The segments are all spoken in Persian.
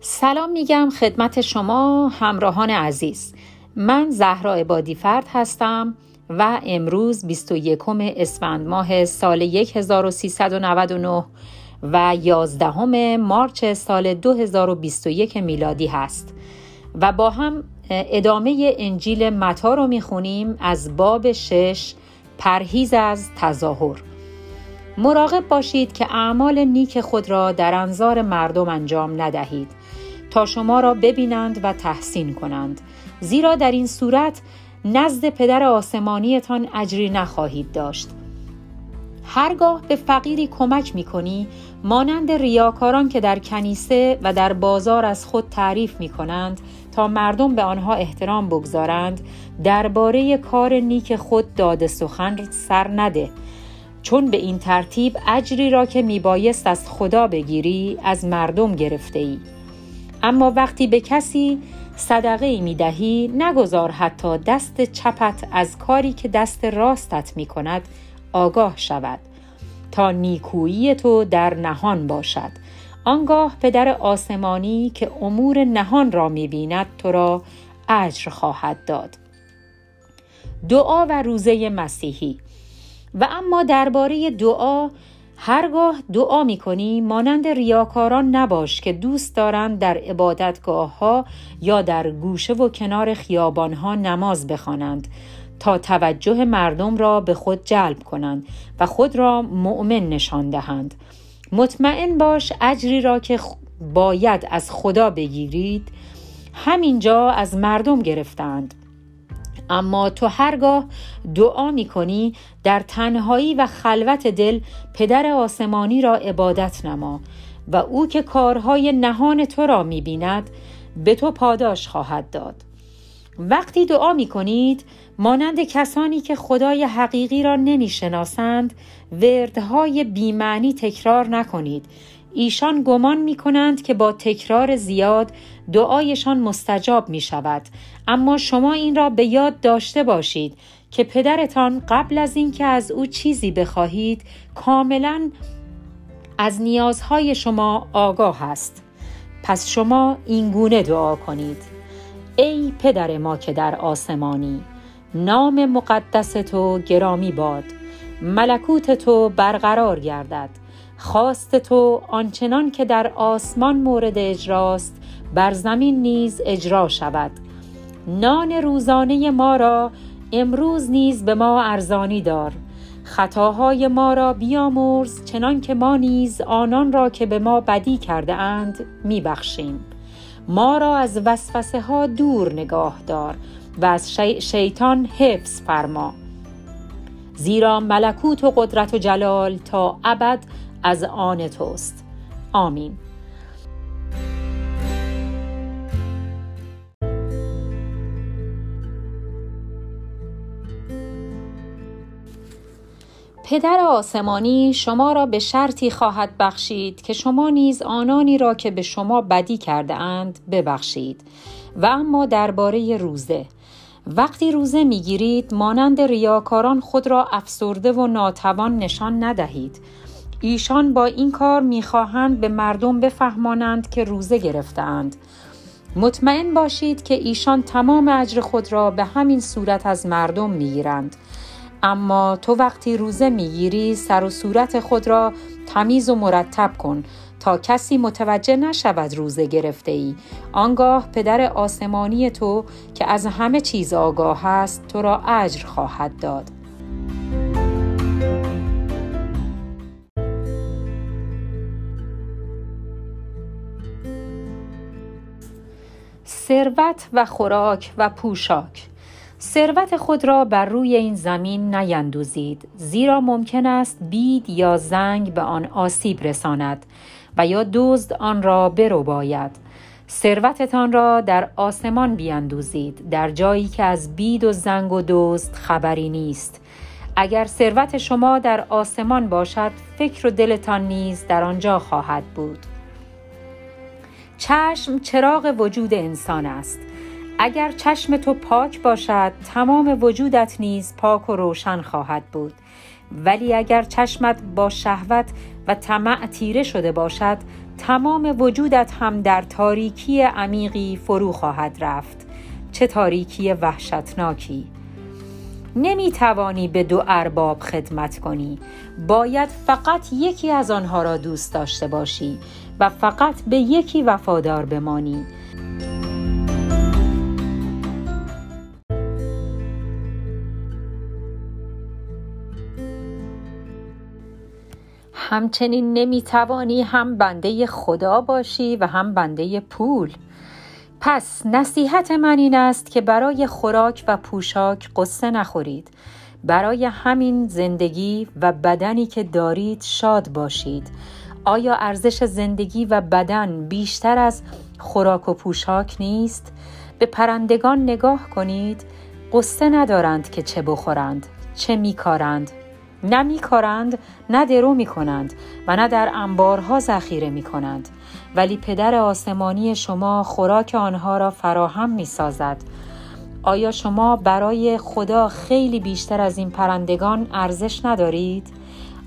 سلام میگم خدمت شما همراهان عزیز. من زهرا عبادی فرد هستم و امروز 21 اسفند ماه سال 1399 و 11 مارچ سال 2021 میلادی هست. و با هم ادامه انجیل متا رو می‌خونیم از باب شش پرهیز از تظاهر. مراقب باشید که اعمال نیک خود را در انظار مردم انجام ندهید. تا شما را ببینند و تحسین کنند. زیرا در این صورت نزد پدر آسمانیتان اجری نخواهید داشت. هرگاه به فقیری کمک می کنی مانند ریاکاران که در کنیسه و در بازار از خود تعریف می کنند تا مردم به آنها احترام بگذارند درباره کار نیک خود داده سخن سر نده. چون به این ترتیب اجری را که میبایست از خدا بگیری از مردم گرفته ای اما وقتی به کسی صدقه می دهی نگذار حتی دست چپت از کاری که دست راستت می کند آگاه شود تا نیکویی تو در نهان باشد. آنگاه پدر آسمانی که امور نهان را می بیند تو را اجر خواهد داد. دعا و روزه مسیحی. و اما درباره دعا هرگاه دعا می کنی مانند ریاکاران نباش که دوست دارند در عبادتگاه ها یا در گوشه و کنار خیابان ها نماز بخوانند تا توجه مردم را به خود جلب کنند و خود را مؤمن نشان دهند. مطمئن باش اجری را که باید از خدا بگیرید همینجا از مردم گرفتند اما تو هرگاه دعا می کنی در تنهایی و خلوت دل پدر آسمانی را عبادت نما و او که کارهای نهان تو را می بیند به تو پاداش خواهد داد. وقتی دعا می کنید مانند کسانی که خدای حقیقی را نمی شناسند وردهای بیمعنی تکرار نکنید. ایشان گمان می کنند که با تکرار زیاد دعایشان مستجاب می شود اما شما این را به یاد داشته باشید که پدرتان قبل از اینکه از او چیزی بخواهید کاملا از نیازهای شما آگاه است. پس شما این گونه دعا کنید. ای پدر ما که در آسمانی نام مقدس تو گرامی باد. ملکوت تو برقرار گردد. خواست تو آنچنان که در آسمان مورد اجراست. بر زمین نیز اجرا شود. نان روزانه ما را امروز نیز به ما ارزانی دار. خطاهای ما را بیامرز چنان که ما نیز آنان را که به ما بدی کرده اند میبخشیم. ما را از وسوسه ها دور نگاه دار و از شیطان حفظ فرما. زیرا ملکوت و قدرت و جلال تا ابد از آن توست. آمین. پدر آسمانی شما را به شرطی خواهد بخشید که شما نیز آنانی را که به شما بدی کرده اند ببخشید. و اما درباره روزه. وقتی روزه می‌گیرید مانند ریاکاران خود را افسرده و ناتوان نشان ندهید. ایشان با این کار می‌خواهند به مردم بفهمانند که روزه گرفتهاند. مطمئن باشید که ایشان تمام اجر خود را به همین صورت از مردم می‌گیرند. اما تو وقتی روزه می‌گیری سر و صورت خود را تمیز و مرتب کن تا کسی متوجه نشود روزه گرفته ای آنگاه پدر آسمانی تو که از همه چیز آگاه است تو را اجر خواهد داد. ثروت و خوراک و پوشاک. ثروت خود را بر روی این زمین نیندوزید زیرا ممکن است بید یا زنگ به آن آسیب رساند و یا دزد آن را برو باید ثروتتان را در آسمان بیندوزید در جایی که از بید و زنگ و دزد خبری نیست. اگر ثروت شما در آسمان باشد فکر و دلتان نیز در آنجا خواهد بود. چشم چراغ وجود انسان است. اگر چشم تو پاک باشد تمام وجودت نیز پاک و روشن خواهد بود. ولی اگر چشمت با شهوت و طمع تیره شده باشد تمام وجودت هم در تاریکی عمیقی فرو خواهد رفت. چه تاریکی وحشتناکی. نمی توانی به دو ارباب خدمت کنی. باید فقط یکی از آنها را دوست داشته باشی و فقط به یکی وفادار بمانی. همچنین نمی توانی هم بنده خدا باشی و هم بنده پول. پس نصیحت من این است که برای خوراک و پوشاک قصه نخورید. برای همین زندگی و بدنی که دارید شاد باشید. آیا ارزش زندگی و بدن بیشتر از خوراک و پوشاک نیست؟ به پرندگان نگاه کنید. قصه ندارند که چه بخورند چه میکارند. نه میکارند نه درو می‌کنند و نه در انبارها ذخیره می‌کنند ولی پدر آسمانی شما خوراک آنها را فراهم می‌سازد آیا شما برای خدا خیلی بیشتر از این پرندگان ارزش ندارید؟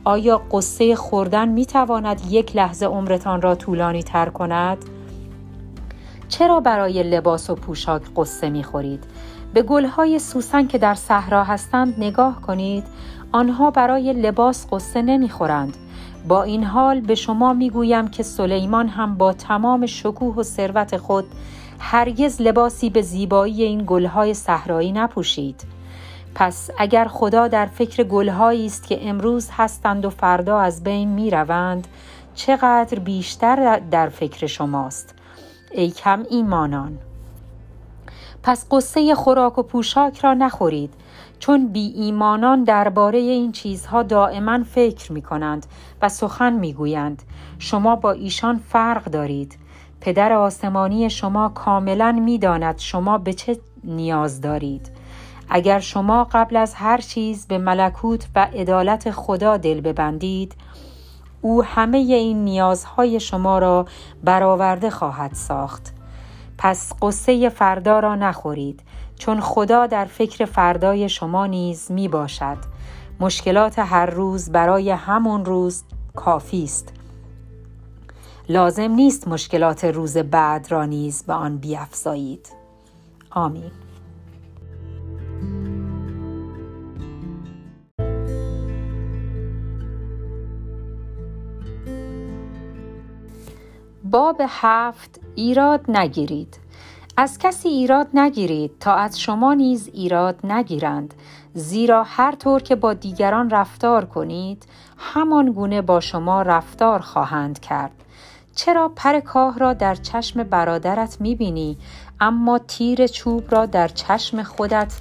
آیا قصه خوردن می تواند یک لحظه عمرتان را طولانی تر کند؟ چرا برای لباس و پوشاک قصه می خورید؟ به گلهای سوسن که در صحرا هستند نگاه کنید آنها برای لباس قصه نمی خورند. با این حال به شما می گویم که سلیمان هم با تمام شکوه و ثروت خود هرگز لباسی به زیبایی این گلهای صحرایی نپوشید. پس اگر خدا در فکر گلهایی است که امروز هستند و فردا از بین می روند چقدر بیشتر در فکر شماست ای کم ایمانان پس قصه خوراک و پوشاک را نخورید چون بی ایمانان درباره این چیزها دائما فکر می کنند و سخن می گویند شما با ایشان فرق دارید. پدر آسمانی شما کاملا می داند شما به چه نیاز دارید. اگر شما قبل از هر چیز به ملکوت و عدالت خدا دل ببندید او همه این نیازهای شما را برآورده خواهد ساخت. پس قصه فردا را نخورید. چون خدا در فکر فردای شما نیز می باشد مشکلات هر روز برای همون روز کافی است. لازم نیست مشکلات روز بعد را نیز به آن بیافزایید. آمین. باب هفت ایراد نگیرید. از کسی ایراد نگیرید تا از شما نیز ایراد نگیرند. زیرا هر طور که با دیگران رفتار کنید همان گونه با شما رفتار خواهند کرد. چرا پر کاه را در چشم برادرت می‌بینی اما تیر چوب را در چشم خودت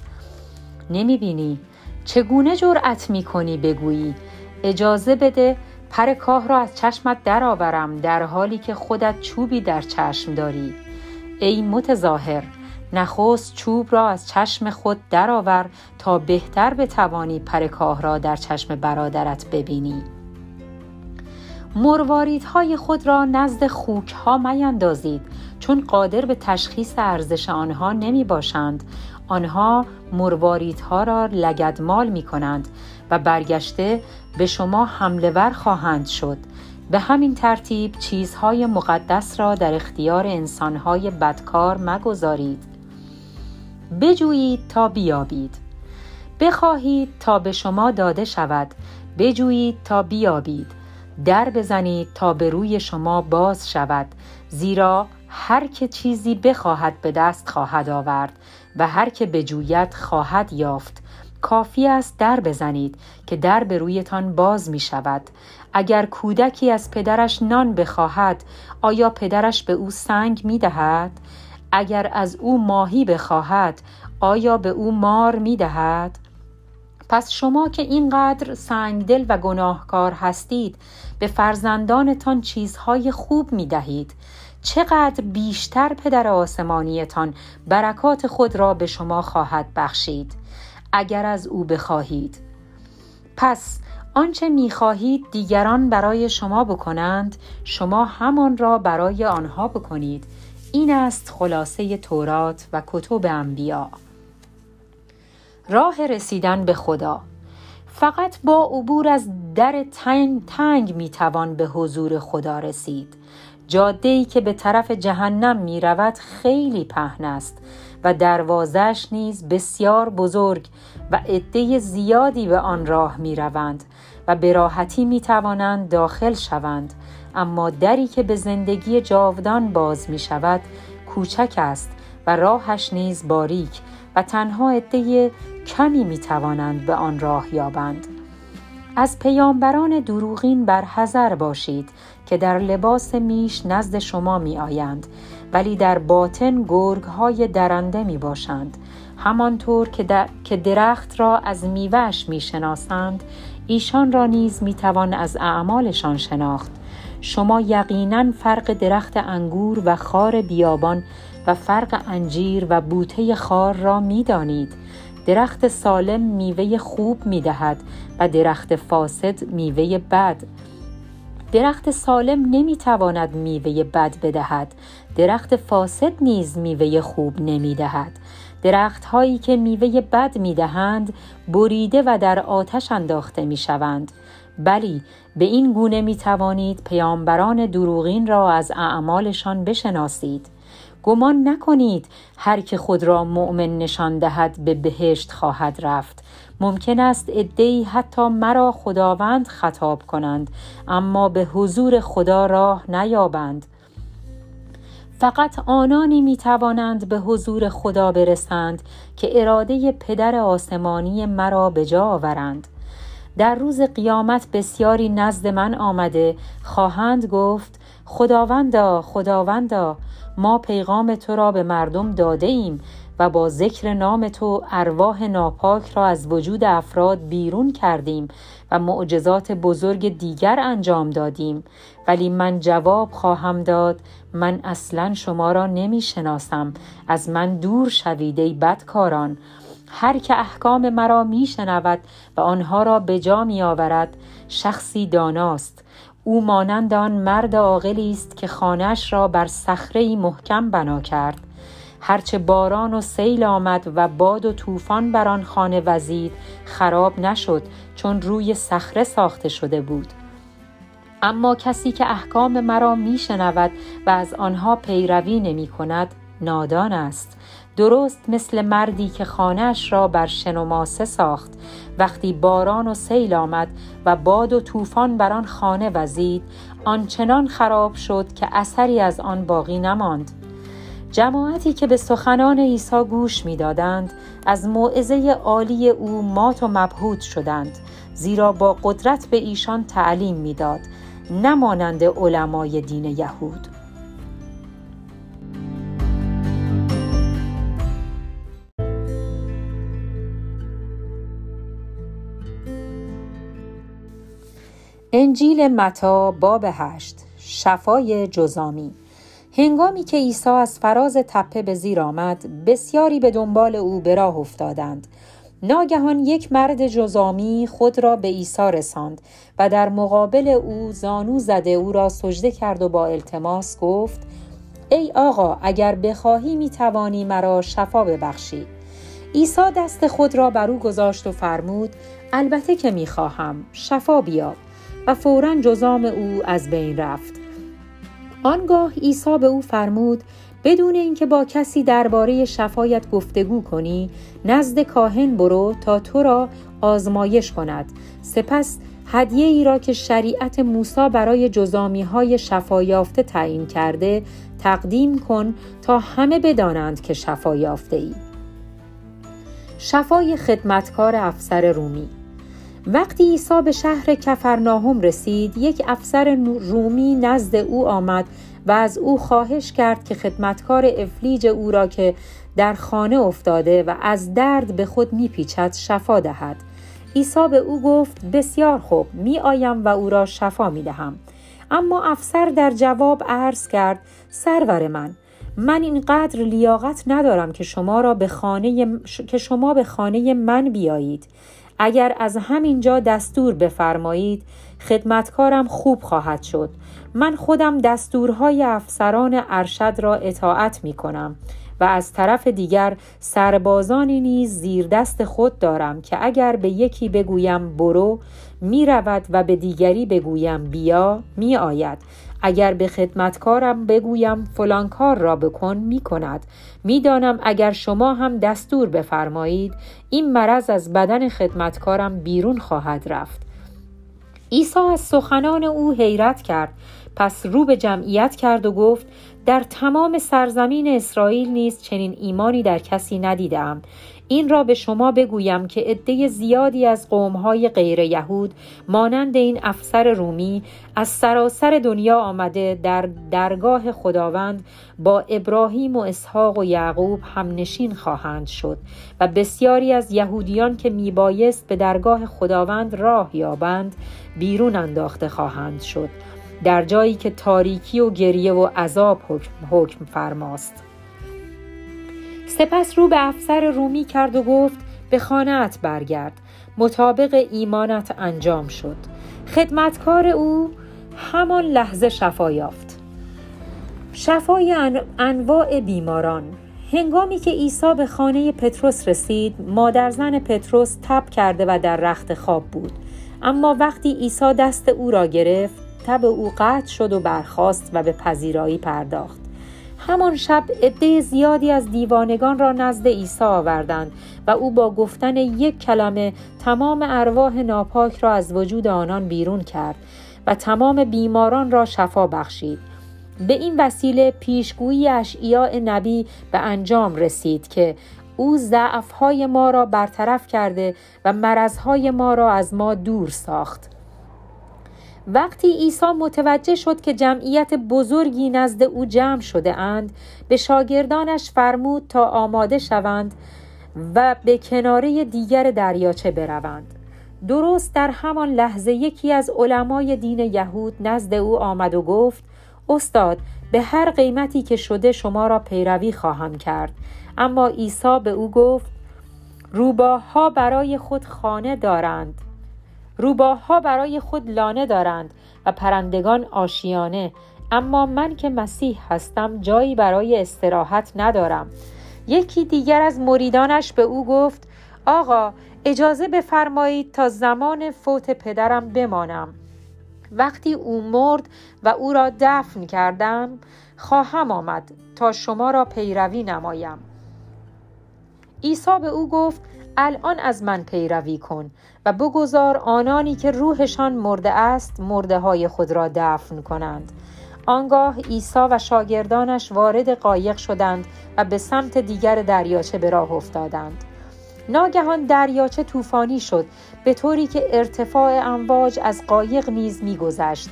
نمی‌بینی؟ چگونه جرأت می‌کنی بگویی؟ اجازه بده پر کاه را از چشمت درآورم در حالی که خودت چوبی در چشم داری. ای متظاهر نخست چوب را از چشم خود درآور تا بهتر بتوانی پر کاه را در چشم برادرت ببینی. مرواریدهای خود را نزد خوک ها میندازید چون قادر به تشخیص ارزش آنها نمی باشند. آنها مرواریدها را لگدمال می کنند و برگشته به شما حمله ور خواهند شد. به همین ترتیب چیزهای مقدس را در اختیار انسانهای بدکار مگذارید. بجویید تا بیابید. بخواهید تا به شما داده شود. بجویید تا بیابید. در بزنید تا به روی شما باز شود. زیرا هر که چیزی بخواهد به دست خواهد آورد و هر که بجوید خواهد یافت. کافی است در بزنید که در به رویتان باز می شود اگر کودکی از پدرش نان بخواهد آیا پدرش به او سنگ می دهد؟ اگر از او ماهی بخواهد آیا به او مار می دهد؟ پس شما که اینقدر سنگدل و گناهکار هستید به فرزندانتان چیزهای خوب می دهید چقدر بیشتر پدر آسمانیتان برکات خود را به شما خواهد بخشید اگر از او بخواهید پس آنچه می‌خواهید دیگران برای شما بکنند شما همان را برای آنها بکنید. این است خلاصه تورات و کتب انبیا. راه رسیدن به خدا. فقط با عبور از در تنگ, تنگ می‌توان به حضور خدا رسید. جاده که به طرف جهنم می رود خیلی پهن است و دروازش نیز بسیار بزرگ و عده زیادی به آن راه می روند به راحتی می توانند داخل شوند. اما دری که به زندگی جاودان باز می شود کوچک است و راهش نیز باریک و تنها عده کمی می توانند به آن راه یابند. از پیامبران دروغین بر حذر باشید که در لباس میش نزد شما می آیند ولی در باطن گرگ های درنده می باشند همانطور که, که درخت را از میوهش می شناسند ایشان را نیز می توان از اعمالشان شناخت شما یقینا فرق درخت انگور و خار بیابان و فرق انجیر و بوته خار را می دانید. درخت سالم میوه خوب می دهد و درخت فاسد میوه بد. درخت سالم نمی تواند میوه بد بدهد. درخت فاسد نیز میوه خوب نمی دهد. درخت هایی که میوه بد می دهند بریده و در آتش انداخته می شوند. بلی به این گونه می توانید پیامبران دروغین را از اعمالشان بشناسید. گمان نکنید هر که خود را مؤمن نشان دهد به بهشت خواهد رفت ممکن است عدهای حتی مرا خداوند خطاب کنند اما به حضور خدا راه نیابند فقط آنانی می توانند به حضور خدا برسند که اراده پدر آسمانی مرا به جا آورند. در روز قیامت بسیاری نزد من آمده خواهند گفت خداوندا خداوندا ما پیغام تو را به مردم داده ایم و با ذکر نام تو ارواح ناپاک را از وجود افراد بیرون کردیم و معجزات بزرگ دیگر انجام دادیم. ولی من جواب خواهم داد من اصلا شما را نمی شناسم از من دور شوید ای بدکاران. هر که احکام مرا می شنود و آنها را به جا می آورد شخصی داناست. او مانند آن مرد عاقلی است که خانهش را بر صخره محکم بنا کرد. هرچه باران و سیل آمد و باد و طوفان بر آن خانه وزید خراب نشد چون روی صخره ساخته شده بود. اما کسی که احکام مرا میشنود و از آنها پیروی نمی کند نادان است. درست مثل مردی که خانهش را بر شن و ماسه ساخت. وقتی باران و سیل آمد و باد و طوفان بر آن خانه وزید آنچنان خراب شد که اثری از آن باقی نماند. جماعتی که به سخنان عیسی گوش می‌دادند از موعظه عالی او مات و مبهوت شدند زیرا با قدرت به ایشان تعلیم می‌داد نمانند علمای دین یهود. انجیل متا باب هشت شفای جزامی. هنگامی که عیسی از فراز تپه به زیر آمد بسیاری به دنبال او به راه افتادند. ناگهان یک مرد جزامی خود را به عیسی رساند و در مقابل او زانو زده او را سجده کرد و با التماس گفت ای آقا اگر بخواهی می توانی مرا شفا ببخشی. عیسی دست خود را بر او گذاشت و فرمود البته که می خواهم شفا بیاب. و فورا جزام او از بین رفت. آنگاه عیسی به او فرمود بدون اینکه با کسی درباره شفایت گفتگو کنی نزد کاهن برو تا تو را آزمایش کند سپس هدیه ای را که شریعت موسی برای جزامی های شفا یافته تعیین کرده تقدیم کن تا همه بدانند که شفا یافته ای. شفای خدمتکار افسر رومی وقتی عیسی به شهر کفرناهم رسید یک افسر رومی نزد او آمد و از او خواهش کرد که خدمتکار افلیج او را که در خانه افتاده و از درد به خود میپیچد شفا دهد عیسی به او گفت بسیار خوب می آیم و او را شفا می دهم. اما افسر در جواب عرض کرد سرور من من اینقدر لیاقت ندارم که شما را به خانه که شما به خانه من بیایید اگر از همینجا دستور بفرمایید خدمتکارم خوب خواهد شد. من خودم دستورهای افسران ارشد را اطاعت می کنم و از طرف دیگر سربازانی نیز زیر دست خود دارم که اگر به یکی بگویم برو می رود و به دیگری بگویم بیا می آید اگر به خدمتکارم بگویم فلان کار را بکن می کند می‌دانم اگر شما هم دستور بفرمایید این مرض از بدن خدمتکارم بیرون خواهد رفت. عیسی از سخنان او حیرت کرد. پس رو به جمعیت کرد و گفت در تمام سرزمین اسرائیل نیز چنین ایمانی در کسی ندیدم این را به شما بگویم که عده زیادی از قومهای غیر یهود مانند این افسر رومی از سراسر دنیا آمده در درگاه خداوند با ابراهیم و اسحاق و یعقوب هم نشین خواهند شد و بسیاری از یهودیان که میبایست به درگاه خداوند راه یابند بیرون انداخته خواهند شد. در جایی که تاریکی و گریه و عذاب حکم, حکم فرماست. سپس رو به افسر رومی کرد و گفت به خانهت برگرد. مطابق ایمانت انجام شد. خدمتکار او همان لحظه شفا یافت. شفای انواع بیماران. هنگامی که عیسی به خانه پتروس رسید مادر زن پتروس تب کرده و در رخت خواب بود. اما وقتی عیسی دست او را گرفت تب او قطع شد و برخاست و به پذیرایی پرداخت. همان شب عده زیادی از دیوانگان را نزد عیسی آوردند و او با گفتن یک کلمه تمام ارواح ناپاک را از وجود آنان بیرون کرد و تمام بیماران را شفا بخشید. به این وسیله پیشگویی اشعیاء نبی به انجام رسید که او ضعفهای ما را برطرف کرده و مرضهای ما را از ما دور ساخت. وقتی عیسی متوجه شد که جمعیت بزرگی نزد او جمع شده اند به شاگردانش فرمود تا آماده شوند و به کناره دیگر دریاچه بروند. درست در همان لحظه یکی از علمای دین یهود نزد او آمد و گفت استاد به هر قیمتی که شده شما را پیروی خواهم کرد. اما عیسی به او گفت روباها برای خود خانه دارند. روباها برای خود لانه دارند و پرندگان آشیانه. اما من که مسیح هستم جایی برای استراحت ندارم. یکی دیگر از مریدانش به او گفت آقا اجازه بفرمایید تا زمان فوت پدرم بمانم. وقتی او مرد و او را دفن کردم خواهم آمد تا شما را پیروی نمایم. عیسی به او گفت الان از من پیروی کن و بگذار آنانی که روحشان مرده است مرده های خود را دفن کنند. آنگاه عیسی و شاگردانش وارد قایق شدند و به سمت دیگر دریاچه به راه افتادند. ناگهان دریاچه طوفانی شد به طوری که ارتفاع امواج از قایق نیز میگذشت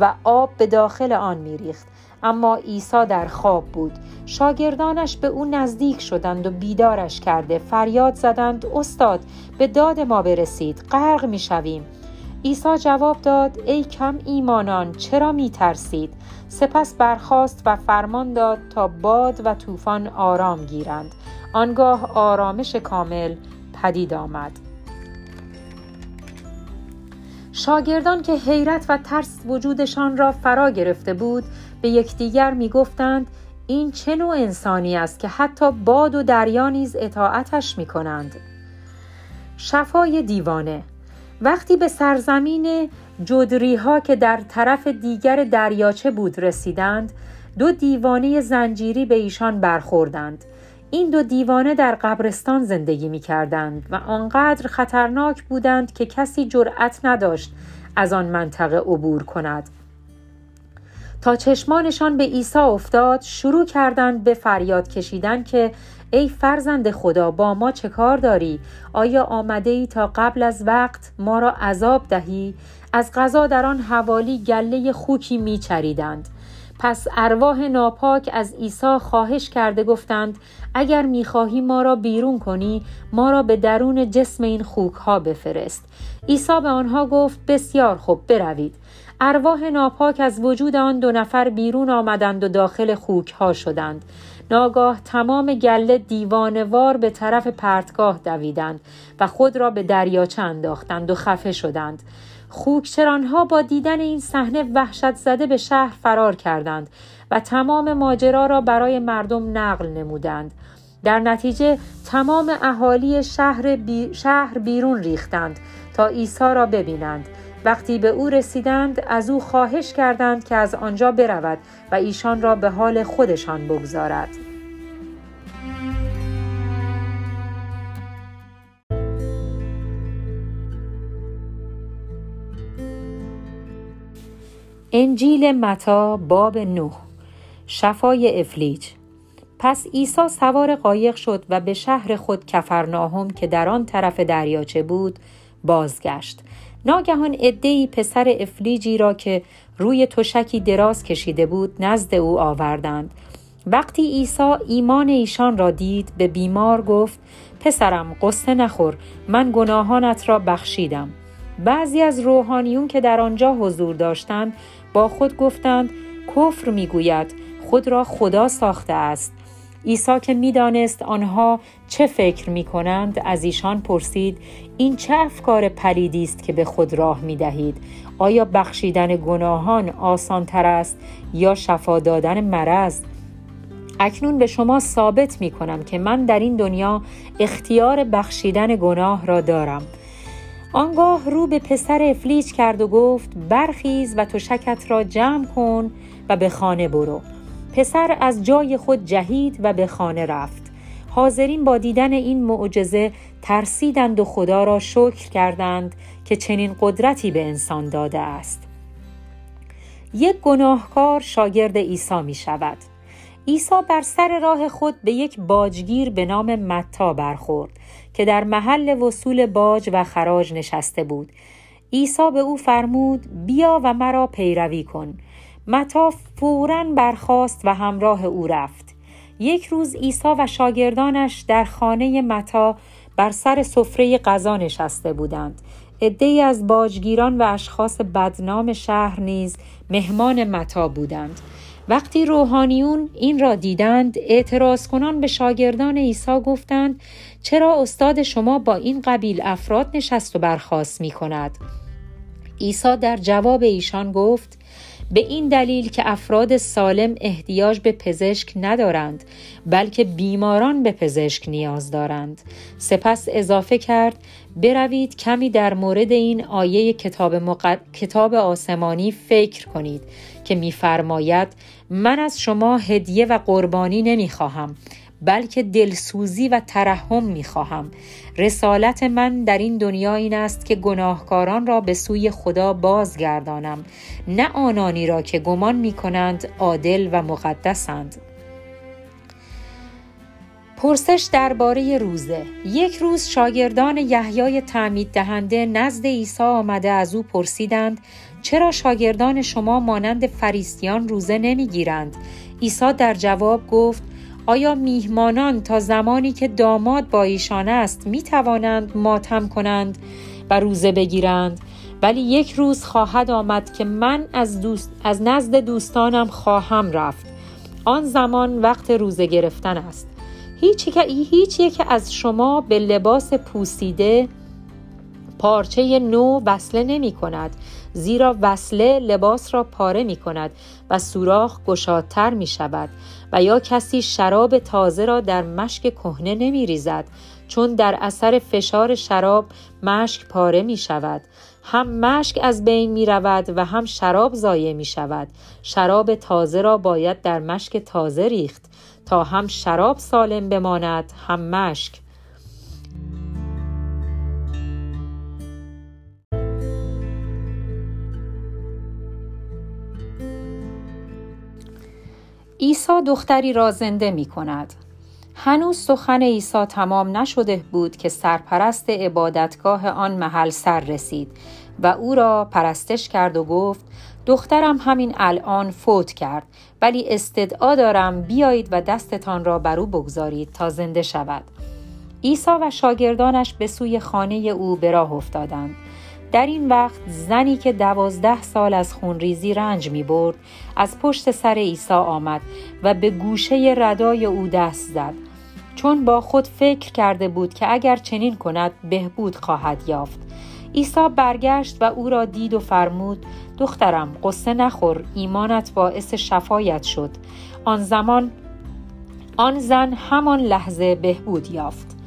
و آب به داخل آن میریخت. اما عیسی در خواب بود. شاگردانش به او نزدیک شدند و بیدارش کرده. فریاد زدند استاد به داد ما برسید غرق می شویم. عیسی جواب داد ای کم ایمانان چرا می ترسید؟ سپس برخاست و فرمان داد تا باد و طوفان آرام گیرند. آنگاه آرامش کامل پدید آمد. شاگردان که حیرت و ترس وجودشان را فرا گرفته بود به یکدیگر می‌گفتند این چه نوع انسانی است که حتی باد و دریا نیز اطاعتش می کنند. شفای دیوانه. وقتی به سرزمین جدری ها که در طرف دیگر دریاچه بود رسیدند دو دیوانه زنجیری به ایشان برخوردند. این دو دیوانه در قبرستان زندگی می کردند و آنقدر خطرناک بودند که کسی جرأت نداشت از آن منطقه عبور کند. تا چشمانشان به عیسی افتاد شروع کردند به فریاد کشیدن که ای فرزند خدا با ما چه کار داری؟ آیا آمده ای تا قبل از وقت ما را عذاب دهی؟ از غذا در آن حوالی گله خوکی میچریدند. پس ارواح ناپاک از عیسی خواهش کرده گفتند اگر می‌خواهی ما را بیرون کنی ما را به درون جسم این خوک ها بفرست عیسی به آنها گفت بسیار خوب بروید ارواح ناپاک از وجود آن دو نفر بیرون آمدند و داخل خوک ها شدند. ناگاه تمام گله دیوانوار به طرف پرتگاه دویدند و خود را به دریاچه انداختند و خفه شدند. خوکچرانها با دیدن این صحنه وحشت زده به شهر فرار کردند و تمام ماجرا را برای مردم نقل نمودند. در نتیجه تمام اهالی شهر, شهر بیرون ریختند تا عیسی را ببینند. وقتی به او رسیدند از او خواهش کردند که از آنجا برود و ایشان را به حال خودشان بگذارد. انجیل متا باب نه. شفای افلیج. پس عیسی سوار قایق شد و به شهر خود کفرناهم که در آن طرف دریاچه بود بازگشت. ناگهان عدهای پسر افلیجی را که روی تشکی دراز کشیده بود نزد او آوردند. وقتی عیسی ایمان ایشان را دید به بیمار گفت پسرم قصه نخور من گناهانت را بخشیدم. بعضی از روحانیون که در آنجا حضور داشتند با خود گفتند کفر می‌گوید خود را خدا ساخته است. عیسی که می‌دانست آنها چه فکر می کنند از ایشان پرسید این چه افکار پلیدی است که به خود راه می دهید آیا بخشیدن گناهان آسان تر است یا شفا دادن مرض اکنون به شما ثابت می کنم که من در این دنیا اختیار بخشیدن گناه را دارم. آنگاه رو به پسر افلیج کرد و گفت برخیز و تشکت را جمع کن و به خانه برو. پسر از جای خود جهید و به خانه رفت. حاضرین با دیدن این معجزه ترسیدند و خدا را شکر کردند که چنین قدرتی به انسان داده است. یک گناهکار شاگرد عیسی می شود. عیسی بر سر راه خود به یک باجگیر به نام متا برخورد که در محل وصول باج و خراج نشسته بود. عیسی به او فرمود بیا و مرا پیروی کن. متا فورا برخاست و همراه او رفت. یک روز عیسی و شاگردانش در خانه متا بر سر سفره غذا نشسته بودند. عدهای از باجگیران و اشخاص بدنام شهر نیز مهمان متا بودند. وقتی روحانیون این را دیدند اعتراض کنان به شاگردان عیسی گفتند چرا استاد شما با این قبیل افراد نشست و برخواست می کند؟ عیسی در جواب ایشان گفت به این دلیل که افراد سالم احتیاج به پزشک ندارند بلکه بیماران به پزشک نیاز دارند. سپس اضافه کرد بروید کمی در مورد این آیه کتاب, مقد... کتاب آسمانی فکر کنید که میفرماید من از شما هدیه و قربانی نمی‌خواهم. بلکه دلسوزی و ترحم می خواهم. رسالت من در این دنیا این است که گناهکاران را به سوی خدا بازگردانم نه آنانی را که گمان می کنند عادل و مقدسند. پرسش درباره روزه یک روز شاگردان یحیای تعمید دهنده نزد عیسی آمده از او پرسیدند چرا شاگردان شما مانند فریستیان روزه نمی‌گیرند عیسی در جواب گفت آیا میهمانان تا زمانی که داماد با ایشان است می توانند ماتم کنند و روزه بگیرند؟ ولی یک روز خواهد آمد که من از, دوست، از نزد دوستانم خواهم رفت. آن زمان وقت روزه گرفتن است. هیچ, هیچ یک از شما به لباس پوسیده پارچه نو وصله نمی کند زیرا وصله لباس را پاره می کند و سوراخ گشادتر می شود. و یا کسی شراب تازه را در مشک کهنه نمی ریزد چون در اثر فشار شراب مشک پاره می شود هم مشک از بین می رود و هم شراب ضایع می شود شراب تازه را باید در مشک تازه ریخت. تا هم شراب سالم بماند هم مشک. عیسی دختری را زنده می کند. هنوز سخن عیسی تمام نشده بود که سرپرست عبادتگاه آن محل سر رسید و او را پرستش کرد و گفت دخترم همین الان فوت کرد ولی استدعا دارم بیایید و دستتان را بر او بگذارید تا زنده شود عیسی و شاگردانش به سوی خانه او به راه افتادند در این وقت زنی که دوازده سال از خونریزی رنج می برد از پشت سر عیسی آمد و به گوشه ردای او دست زد. چون با خود فکر کرده بود که اگر چنین کند بهبود خواهد یافت. عیسی برگشت و او را دید و فرمود دخترم قصه نخور ایمانت باعث شفایت شد. آن زمان آن زن همان لحظه بهبود یافت.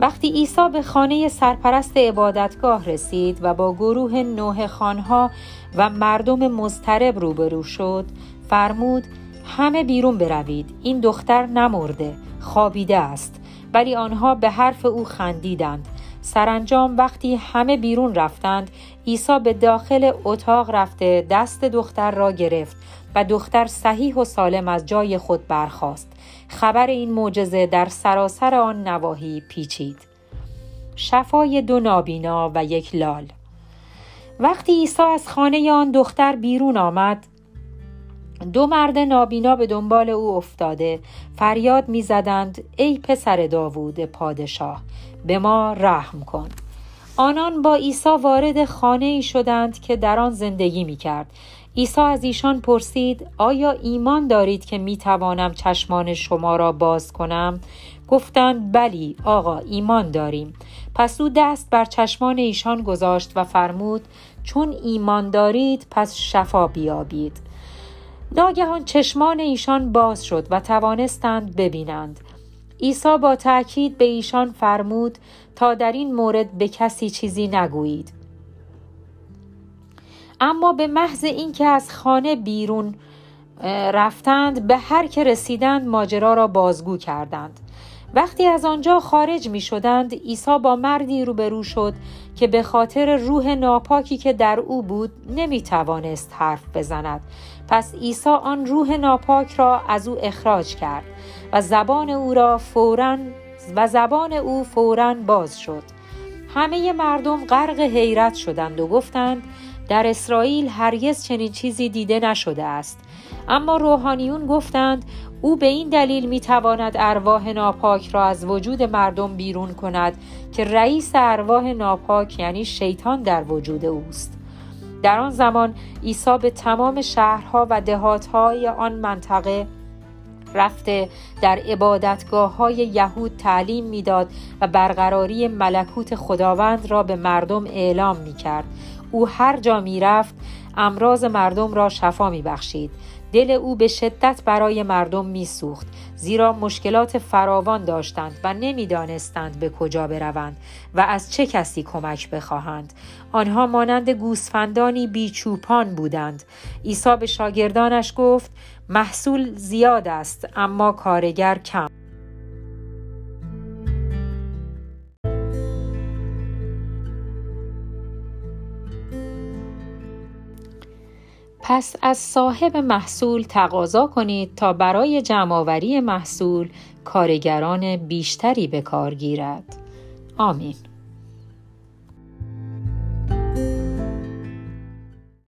وقتی عیسی به خانه سرپرست عبادتگاه رسید و با گروه نوه خانها و مردم مضطرب روبرو شد فرمود همه بیرون بروید این دختر نمرده خوابیده است. ولی آنها به حرف او خندیدند. سرانجام وقتی همه بیرون رفتند عیسی به داخل اتاق رفته دست دختر را گرفت و دختر صحیح و سالم از جای خود برخاست. خبر این معجزه در سراسر آن نواحی پیچید. شفای دو نابینا و یک لال. وقتی عیسی از خانه آن دختر بیرون آمد دو مرد نابینا به دنبال او افتاده فریاد می‌زدند ای پسر داوود پادشاه به ما رحم کن. آنان با عیسی وارد خانه ای شدند که در آن زندگی می کرد. عیسی از ایشان پرسید آیا ایمان دارید که می توانم چشمان شما را باز کنم؟ گفتند بلی آقا ایمان داریم. پس او دست بر چشمان ایشان گذاشت و فرمود چون ایمان دارید پس شفا بیابید. ناگهان چشمان ایشان باز شد و توانستند ببینند. عیسی با تأکید به ایشان فرمود تا در این مورد به کسی چیزی نگویید اما به محض اینکه از خانه بیرون رفتند به هر که رسیدند ماجرا را بازگو کردند. وقتی از آنجا خارج می شدند عیسی با مردی روبرو شد که به خاطر روح ناپاکی که در او بود نمی توانست حرف بزند. پس عیسی آن روح ناپاک را از او اخراج کرد و زبان او را فوراً و زبان او فورا باز شد. همه مردم غرق حیرت شدند و گفتند در اسرائیل هرگز چنین چیزی دیده نشده است اما روحانیون گفتند او به این دلیل می تواند ارواح ناپاک را از وجود مردم بیرون کند که رئیس ارواح ناپاک یعنی شیطان در وجود اوست در آن زمان عیسی به تمام شهرها و دهاتهای آن منطقه رفته در عبادتگاه های یهود تعلیم می‌داد و برقراری ملکوت خداوند را به مردم اعلام می کرد. او هر جا می رفت امراض مردم را شفا می بخشید. دل او به شدت برای مردم میسوخت زیرا مشکلات فراوان داشتند و نمی‌دانستند به کجا بروند و از چه کسی کمک بخواهند. آنها مانند گوسفندانی بیچوپان بودند. عیسی به شاگردانش گفت محصول زیاد است اما کارگر کم. پس از صاحب محصول تقاضا کنید تا برای جمعآوری محصول کارگران بیشتری به کار گیرد. آمین.